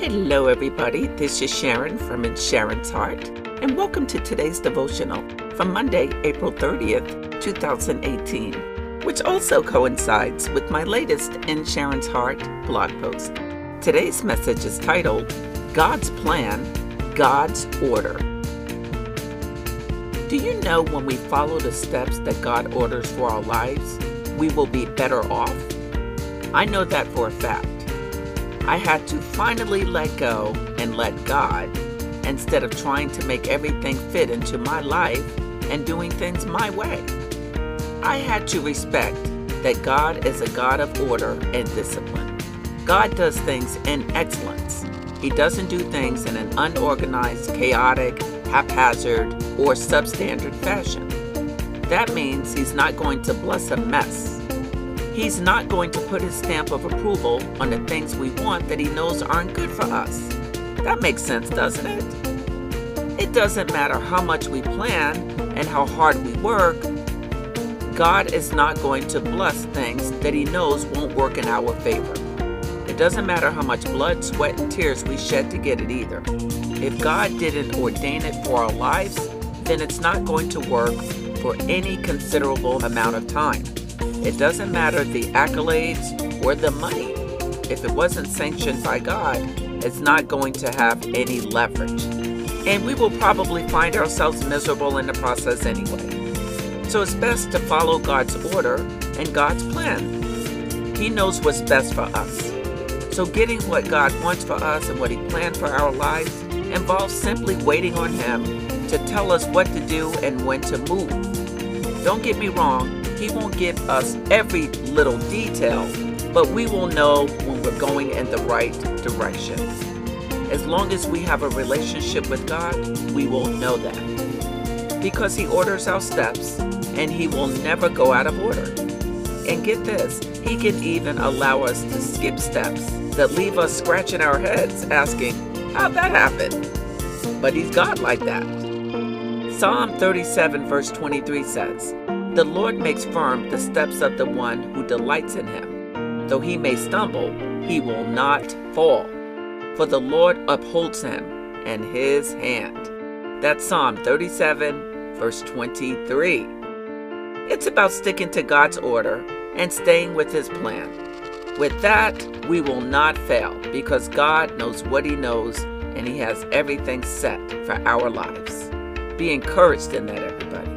Hello, everybody. This is Sharon from In Sharon's Heart, and welcome to today's devotional from Monday, April 30th, 2018, which also coincides with my latest In Sharon's Heart blog post. Today's message is titled God's Plan, God's Order. Do you know when we follow the steps that God orders for our lives, we will be better off? I know that for a fact. I had to finally let go and let God instead of trying to make everything fit into my life and doing things my way. I had to respect that God is a God of order and discipline. God does things in excellence. He doesn't do things in an unorganized, chaotic, haphazard, or substandard fashion. That means He's not going to bless a mess. He's not going to put his stamp of approval on the things we want that he knows aren't good for us. That makes sense, doesn't it? It doesn't matter how much we plan and how hard we work, God is not going to bless things that he knows won't work in our favor. It doesn't matter how much blood, sweat, and tears we shed to get it either. If God didn't ordain it for our lives, then it's not going to work for any considerable amount of time. It doesn't matter the accolades or the money. If it wasn't sanctioned by God, it's not going to have any leverage. And we will probably find ourselves miserable in the process anyway. So it's best to follow God's order and God's plan. He knows what's best for us. So getting what God wants for us and what He planned for our lives involves simply waiting on Him to tell us what to do and when to move. Don't get me wrong, he won't give us every little detail, but we will know when we're going in the right direction. As long as we have a relationship with God, we will know that. Because He orders our steps and He will never go out of order. And get this, He can even allow us to skip steps that leave us scratching our heads asking, How'd that happen? But He's God like that. Psalm 37, verse 23 says, the Lord makes firm the steps of the one who delights in him. Though he may stumble, he will not fall, for the Lord upholds him in his hand. That's Psalm 37, verse 23. It's about sticking to God's order and staying with his plan. With that, we will not fail because God knows what he knows and he has everything set for our lives. Be encouraged in that, everybody.